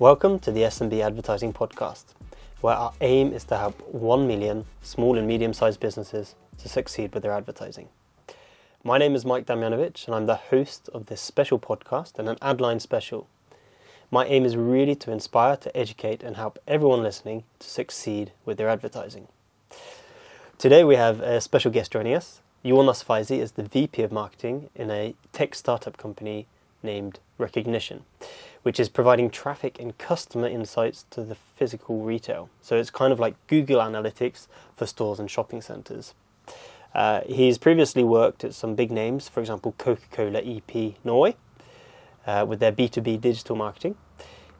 Welcome to the SMB Advertising Podcast, where our aim is to help 1 million small and medium sized businesses to succeed with their advertising. My name is Mike Damjanovic, and I'm the host of this special podcast and an Adline special. My aim is really to inspire, to educate, and help everyone listening to succeed with their advertising. Today we have a special guest joining us. Jonas Faizi is the VP of Marketing in a tech startup company named Recognition, which is providing traffic and customer insights to the physical retail. So it's kind of like Google Analytics for stores and shopping centres. Uh, he's previously worked at some big names, for example, Coca Cola EP Norway, uh, with their B2B digital marketing.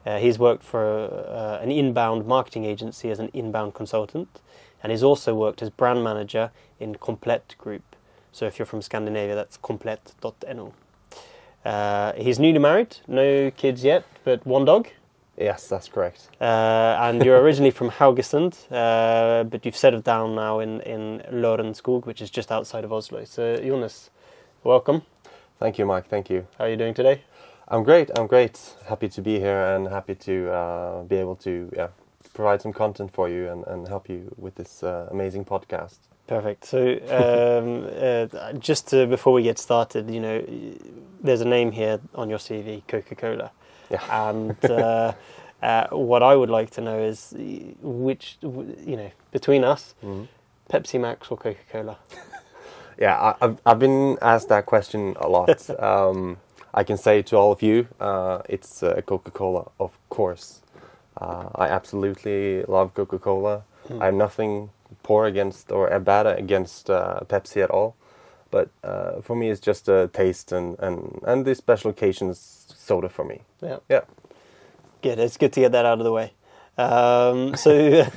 Uh, he's worked for uh, an inbound marketing agency as an inbound consultant, and he's also worked as brand manager in Komplett Group. So if you're from Scandinavia, that's komplett.no. Uh, he's newly married, no kids yet, but one dog. Yes, that's correct. Uh, and you're originally from Haugesund, uh, but you've settled down now in, in Lørenskog, which is just outside of Oslo. So, Jonas, welcome. Thank you, Mike. Thank you. How are you doing today? I'm great. I'm great. Happy to be here and happy to uh, be able to yeah, provide some content for you and, and help you with this uh, amazing podcast. Perfect. So, um, uh, just to, before we get started, you know, there's a name here on your CV, Coca Cola. Yeah. And uh, uh, what I would like to know is which, you know, between us, Mhm. Pepsi Max or Coca Cola? Yeah, I, I've, I've been asked that question a lot. um, I can say to all of you, uh, it's uh, Coca Cola, of course. Uh, I absolutely love Coca Cola. I have nothing poor against or bad against uh, Pepsi at all. But uh, for me, it's just a taste and, and, and the special occasions soda for me. Yeah. Yeah. Good. It's good to get that out of the way. Um, so,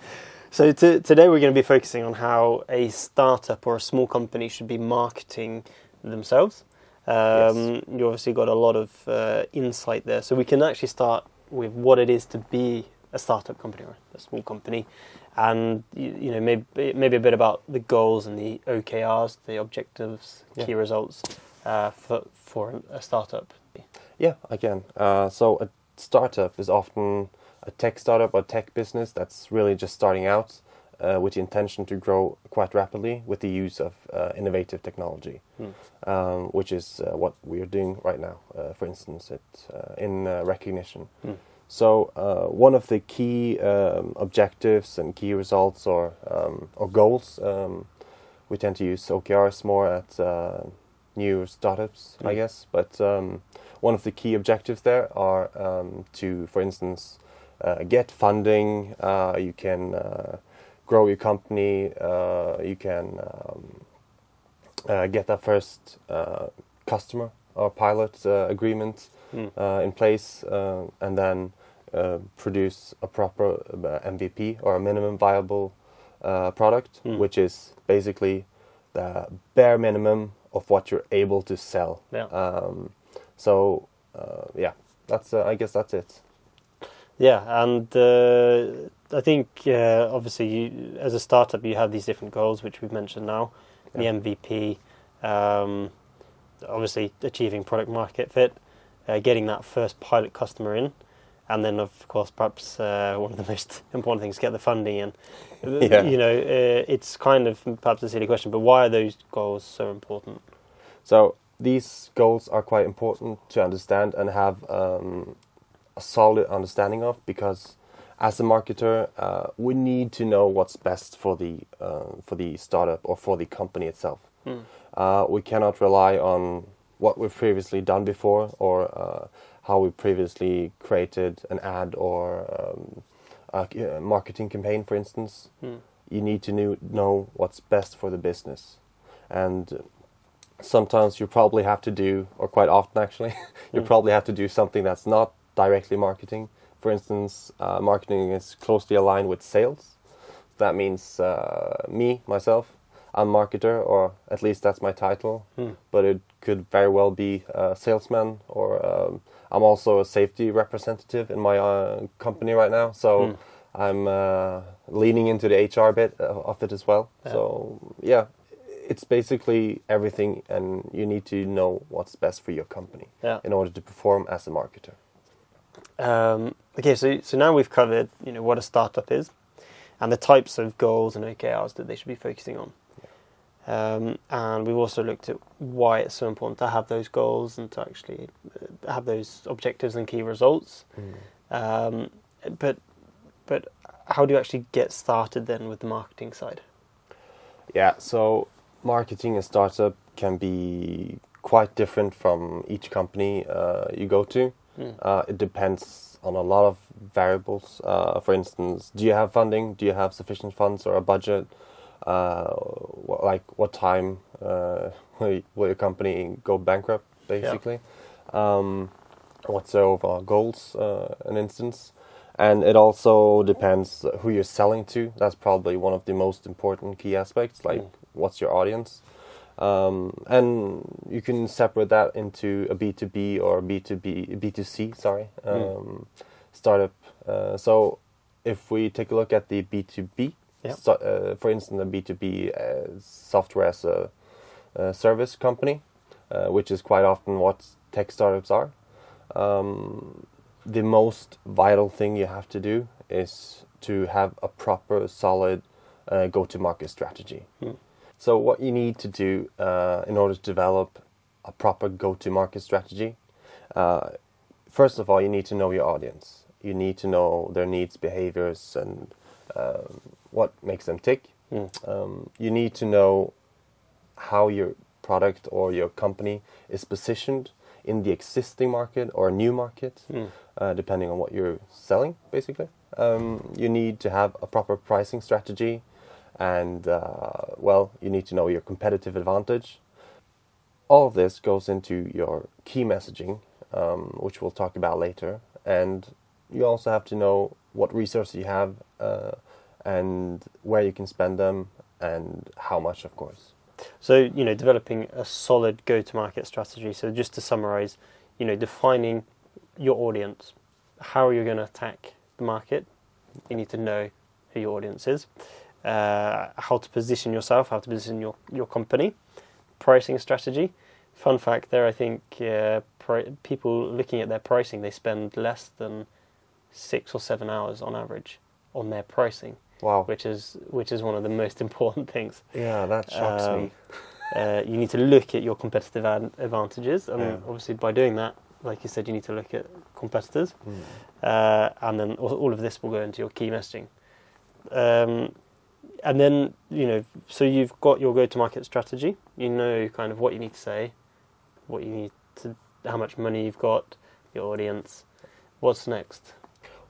so to, today we're going to be focusing on how a startup or a small company should be marketing themselves. Um, You obviously got a lot of uh, insight there, so we can actually start with what it is to be a startup company or a small company, and you, you know maybe maybe a bit about the goals and the OKRs, the objectives, key results uh, for for a startup. Yeah, I can. Uh, so a startup is often a tech startup or tech business that's really just starting out uh, with the intention to grow quite rapidly with the use of uh, innovative technology, um, which is uh, what we are doing right now. Uh, for instance, it, uh, in uh, recognition. So uh, one of the key um, objectives and key results or um, or goals um, we tend to use OKRs more at uh, new startups, I Mm. guess. But um, one of the key objectives there are um, to, for instance, uh, get funding. Uh, you can uh, grow your company. Uh, you can um, uh, get that first uh, customer or pilot uh, agreement Mm. uh, in place, uh, and then uh, produce a proper MVP or a minimum viable uh, product, Mm. which is basically the bare minimum of what you're able to sell. Yeah. Um, so uh, yeah, that's uh, I guess that's it. Yeah, and uh, I think uh, obviously you, as a startup you have these different goals which we've mentioned now, Yeah. the MVP, um, obviously achieving product market fit, uh, getting that first pilot customer in, and then of course perhaps uh, one of the most important things get the funding in. Yeah. You know, uh, it's kind of perhaps a silly question, but why are those goals so important? So these goals are quite important to understand and have um, a solid understanding of because as a marketer, uh, we need to know what's best for the uh, for the startup or for the company itself. Uh, we cannot rely on what we've previously done before or uh, how we previously created an ad or um, a marketing campaign, for instance. Mm. You need to knew, know what's best for the business, and sometimes you probably have to do, or quite often actually, you Mm. probably have to do something that's not directly marketing. For instance, uh, marketing is closely aligned with sales. That means uh, me, myself, I'm marketer, or at least that's my title. Mm. But it could very well be a salesman, or um, I'm also a safety representative in my uh, company right now. So Mm. I'm uh, leaning into the HR bit uh, of it as well. Yeah. So yeah, it's basically everything, and you need to know what's best for your company Yeah. in order to perform as a marketer. Um, Okay, so so now we've covered you know what a startup is, and the types of goals and OKRs that they should be focusing on. Um, and we've also looked at why it's so important to have those goals and to actually uh, have those objectives and key results. Um, but but how do you actually get started then with the marketing side? Yeah, so marketing a startup can be quite different from each company uh, you go to. Mm. Uh, it depends on a lot of variables. Uh, for instance, do you have funding? Do you have sufficient funds or a budget? Uh, like what time uh, will, your company go bankrupt? Basically, um, what's their overall goals? Uh, an instance, and it also depends who you're selling to. That's probably one of the most important key aspects. Like, Mm. what's your audience? Um, and you can separate that into a B2B or B2B, B2C, sorry, um, startup. Uh, so if we take a look at the B2B, Yeah. so, uh, for instance, a B2B uh, software as a, a service company, uh, which is quite often what tech startups are, um, the most vital thing you have to do is to have a proper, solid uh, go-to-market strategy. Mm. So what you need to do uh, in order to develop a proper go-to-market strategy, uh, first of all, you need to know your audience. You need to know their needs, behaviors, and um, what makes them tick. Mm. Um, you need to know how your product or your company is positioned in the existing market or a new market, Mm. uh, depending on what you're selling, basically. Um, you need to have a proper pricing strategy, and uh, well, you need to know your competitive advantage. All of this goes into your key messaging, um, which we'll talk about later, and you also have to know what resources you have uh, and where you can spend them and how much, of course. So you know, developing a solid go-to-market strategy. So just to summarize, you know, defining your audience. How you're you going to attack the market? You need to know who your audience is. Uh, how to position yourself. How to position your your company. Pricing strategy. Fun fact there, I think uh, pri- people looking at their pricing, they spend less than six or seven hours on average on their pricing, Wow. which is which is one of the most important things. Yeah, that shocks Um, me. Uh, you need to look at your competitive ad- advantages, and Yeah. obviously by doing that, like you said, you need to look at competitors, Mm. uh, and then all, all of this will go into your key messaging. Um, and then you know, so you've got your go-to-market strategy. You know, kind of what you need to say, what you need to, how much money you've got, your audience. What's next?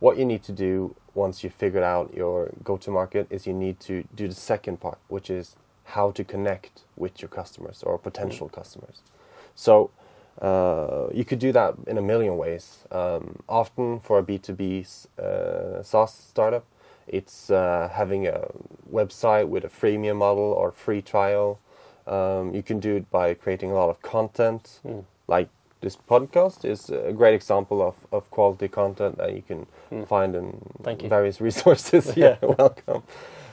What you need to do once you've figured out your go to market is you need to do the second part, which is how to connect with your customers or potential customers. So uh, you could do that in a million ways. Um, often for a B2B uh, SaaS startup, it's uh, having a website with a freemium model or free trial. Um, you can do it by creating a lot of content, Mm. like this podcast is a great example of, of quality content that you can Mm. find in Thank you. various resources. Yeah. welcome.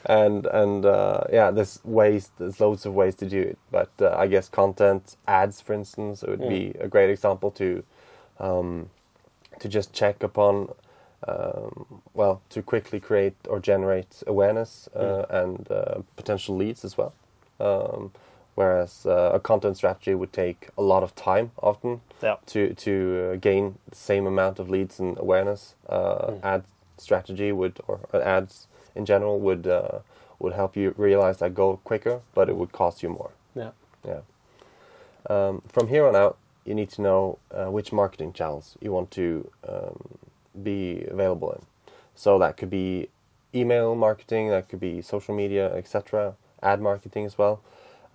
And and uh, yeah, there's ways, there's loads of ways to do it. But uh, I guess content ads, for instance, would Mm. be a great example to um, to just check upon. Um, well, to quickly create or generate awareness uh, Mm. and uh, potential leads as well. Um, whereas uh, a content strategy would take a lot of time often Yeah. to to uh, gain the same amount of leads and awareness. Uh, Mm. Ad strategy would, or uh, ads in general, would uh, would help you realize that goal quicker, but it would cost you more. Yeah. Yeah. Um, from here on out, you need to know uh, which marketing channels you want to um, be available in. So that could be email marketing, that could be social media, etc. Ad marketing as well.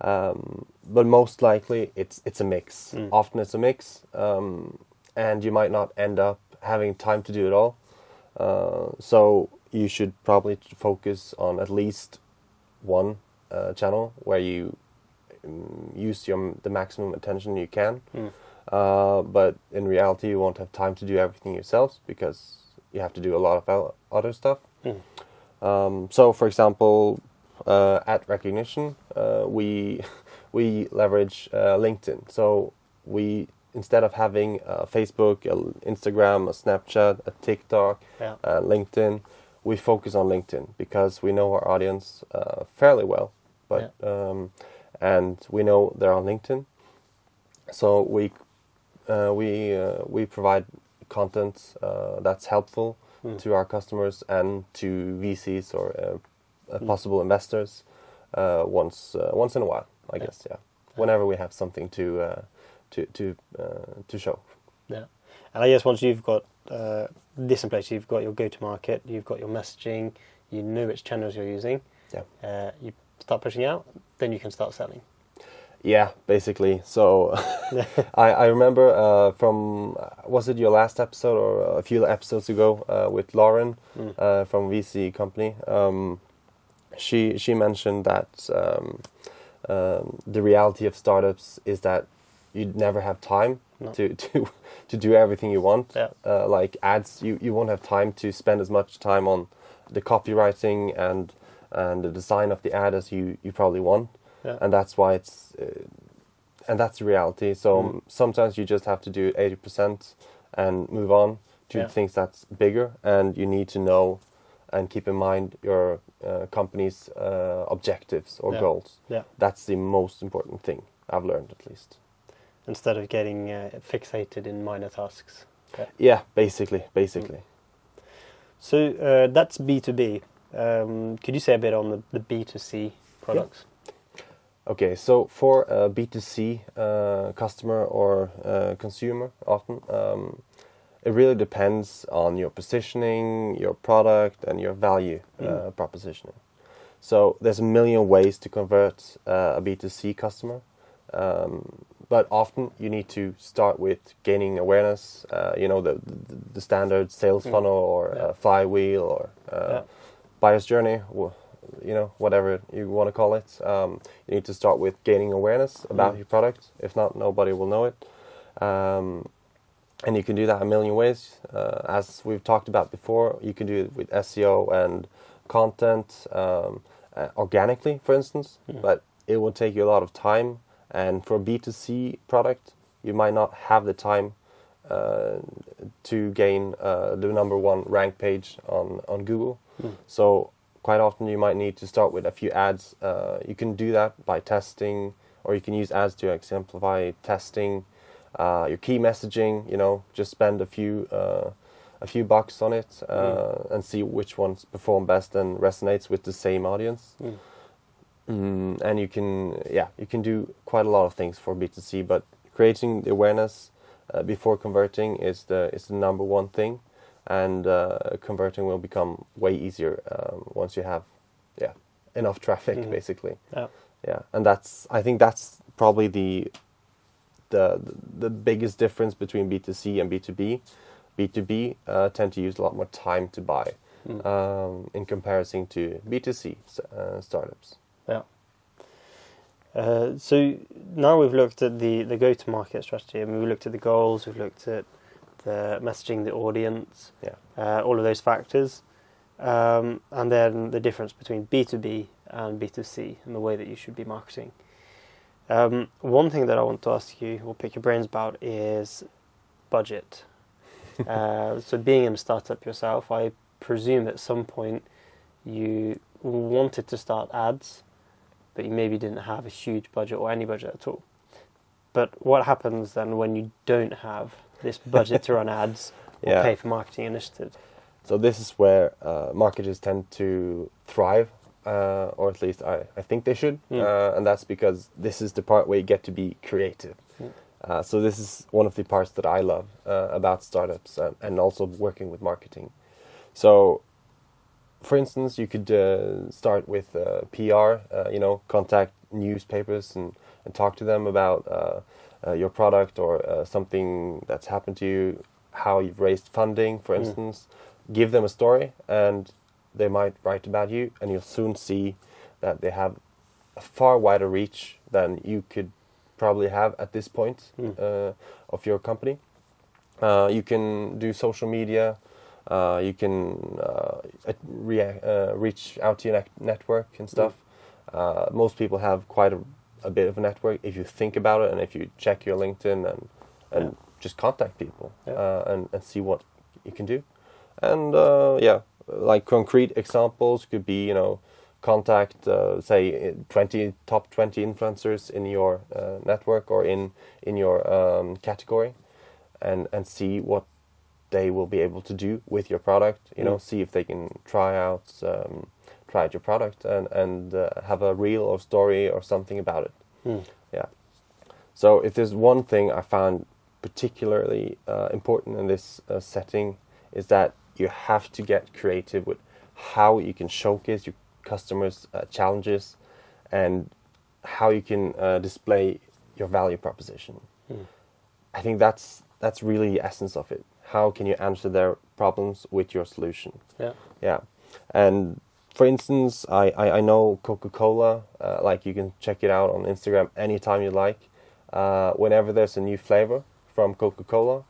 Um, but most likely, it's it's a mix. Mm. Often, it's a mix, um, and you might not end up having time to do it all. Uh, so you should probably focus on at least one uh, channel where you um, use your the maximum attention you can. Mm. Uh, but in reality, you won't have time to do everything yourselves because you have to do a lot of other stuff. Mm. Um, so, for example, uh, at recognition, uh, we we leverage uh, LinkedIn. So we instead of having uh, Facebook, a Instagram, a Snapchat, a TikTok, Yeah. uh, LinkedIn, we focus on LinkedIn because we know our audience uh, fairly well, but um, and we know they're on LinkedIn, so we uh, we uh, we provide content uh, that's helpful Mm. to our customers and to VCs or. Possible investors uh, once uh, once in a while, I Yeah. guess. Yeah, whenever we have something to uh, to to uh, to show. Yeah. And I guess once you've got uh, this in place, you've got your go-to-market, you've got your messaging, you know which channels you're using. Yeah. Uh, you start pushing out, then you can start selling. Yeah, basically. So I, I remember uh, from was it your last episode or a few episodes ago uh, with Lauren Mm. uh, from VC company. Um, she she mentioned that um, um, the reality of startups is that you never have time No. to, to to do everything you want. Yeah. Uh, like ads, you, you won't have time to spend as much time on the copywriting and and the design of the ad as you, you probably want Yeah. and that's why it's uh, and that's the reality so Mm. sometimes you just have to do 80% and move on to Yeah. things that's bigger and you need to know and keep in mind your uh, company's uh, objectives or Yeah. goals Yeah. that's the most important thing i've learned at least Instead of getting uh, fixated in minor tasks. yeah basically basically So uh, that's B2B. Um, could you say a bit on the, the B2C products? Okay, so for a B2C uh, customer or uh, consumer, often um, it really depends on your positioning, your product, and your value uh, Mm. propositioning. So there's a million ways to convert uh, a B2C customer, um, but often you need to start with gaining awareness. Uh, you know the, the the standard sales Mm. funnel or Yeah. uh, flywheel or uh, Yeah. buyer's journey, you know, whatever you want to call it. Um, you need to start with gaining awareness about Mm. your product. If not, nobody will know it. Um, and you can do that a million ways. Uh, as we've talked about before, you can do it with SEO and content um, uh, organically, for instance, Mm. but it will take you a lot of time. And for a B2C product, you might not have the time uh, to gain uh, the number one rank page on, on Google. Mm. So quite often you might need to start with a few ads. Uh, you can do that by testing, or you can use ads to exemplify testing uh, your key messaging. You know, just spend a few uh, a few bucks on it uh, and see which ones perform best and resonates with the same audience. Mm. Mm, and you can yeah you can do quite a lot of things for B2C, but creating the awareness uh, before converting is the is the number one thing, and uh, converting will become way easier um, once you have yeah enough traffic Mhm. basically Yeah. yeah and that's I think that's probably the the the biggest difference between B2C and B2B. B2B uh, tend to use a lot more time to buy Mm. um, in comparison to B2C uh, startups. Yeah. Uh, so now we've looked at the, the go-to-market strategy. I mean, we've looked at the goals, we've looked at the messaging, the audience, Yeah. uh, all of those factors, um, and then the difference between B2B and B2C and the way that you should be marketing. Um, one thing that I want to ask you or pick your brains about is budget. uh, so, being in a startup yourself, I presume at some point you wanted to start ads, but you maybe didn't have a huge budget or any budget at all. But what happens then when you don't have this budget to run ads or Yeah. pay for marketing initiatives? So this is where uh, marketers tend to thrive, uh, or at least I, I think they should, Mm. uh, and that's because this is the part where you get to be creative. Mm. Uh, so this is one of the parts that I love uh, about startups and, and also working with marketing. So, for instance, you could uh, start with uh, PR. Uh, you know, contact newspapers and, and talk to them about uh, uh, your product or uh, something that's happened to you, how you've raised funding, for Mm. instance. Give them a story, and they might write about you, and you'll soon see that they have a far wider reach than you could probably have at this point Mm. uh, of your company. Uh, you can do social media. Uh, you can uh, uh, reach out to your ne- network and stuff. Uh, most people have quite a, a bit of a network if you think about it, and if you check your LinkedIn and and Yeah. just contact people Yeah. uh, and and see what you can do. And uh, yeah, like concrete examples could be you know contact uh, say 20 top 20 influencers in your uh, network or in in your um, category and and see what they will be able to do with your product you know Mm. see if they can try out um, try out your product and and uh, have a reel or story or something about it Mm. yeah so if there's one thing i found particularly uh, important in this uh, setting is that you have to get creative with how you can showcase your customers uh, challenges and how you can uh, display your value proposition. Mm. i think that's that's really the essence of it. How can you answer their problems with your solution? Yeah. yeah. And for instance i i, I know coca-cola uh, like you can check it out on instagram anytime you like. Uh, whenever there's a new flavor from coca-cola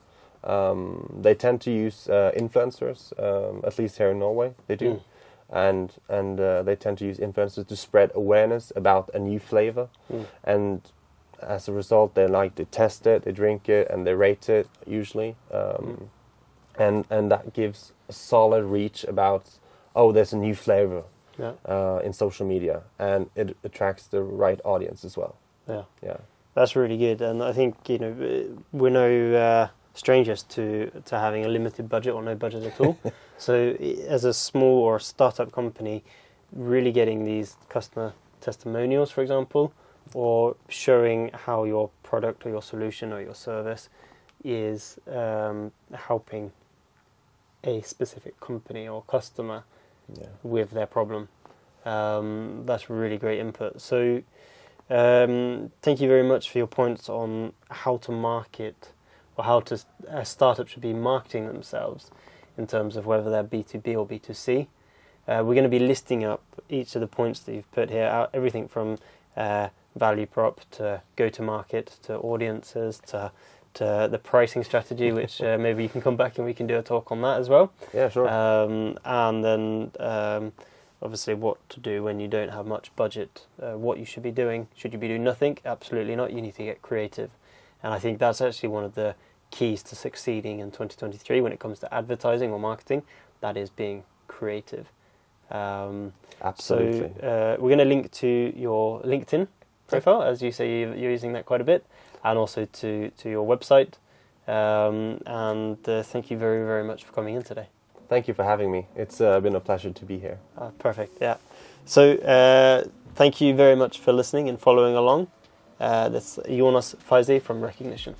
um, they tend to use uh, influencers um, at least here in norway they do Mm. and and uh, they tend to use influencers to spread awareness about a new flavor Mm. and as a result they like to test it they drink it and they rate it usually um, and and that gives a solid reach about oh there's a new flavor Yeah. uh, in social media and it attracts the right audience as well Yeah. yeah That's really good, and I think you know uh, we're no strangers to to having a limited budget or no budget at all. so, as a small or startup company, really getting these customer testimonials, for example, or showing how your product or your solution or your service is um, helping a specific company or customer yeah with their problem. Um, that's really great input. So, um, thank you very much for your points on how to market or how to a startup should be marketing themselves in terms of whether they're B two B or B two C. Uh, we're going to be listing up each of the points that you've put here, out everything from uh, value prop to go to market to audiences to to the pricing strategy, which uh, maybe you can come back and we can do a talk on that as well. yeah sure Um, and then um, obviously what to do when you don't have much budget, uh, what you should be doing. Should you be doing nothing? Absolutely not. You need to get creative. And I think that's actually one of the keys to succeeding in 2023 when it comes to advertising or marketing. That is being creative. Um, absolutely So uh, we're going to link to your LinkedIn profile, as you say you- you're using that quite a bit, and also to, to your website. Um, and uh, thank you very, very much for coming in today. thank you for having me it's uh, been a pleasure to be here Uh, perfect. Yeah. So uh, thank you very much for listening and following along. Uh, that's Jonas Faizi from Recognition.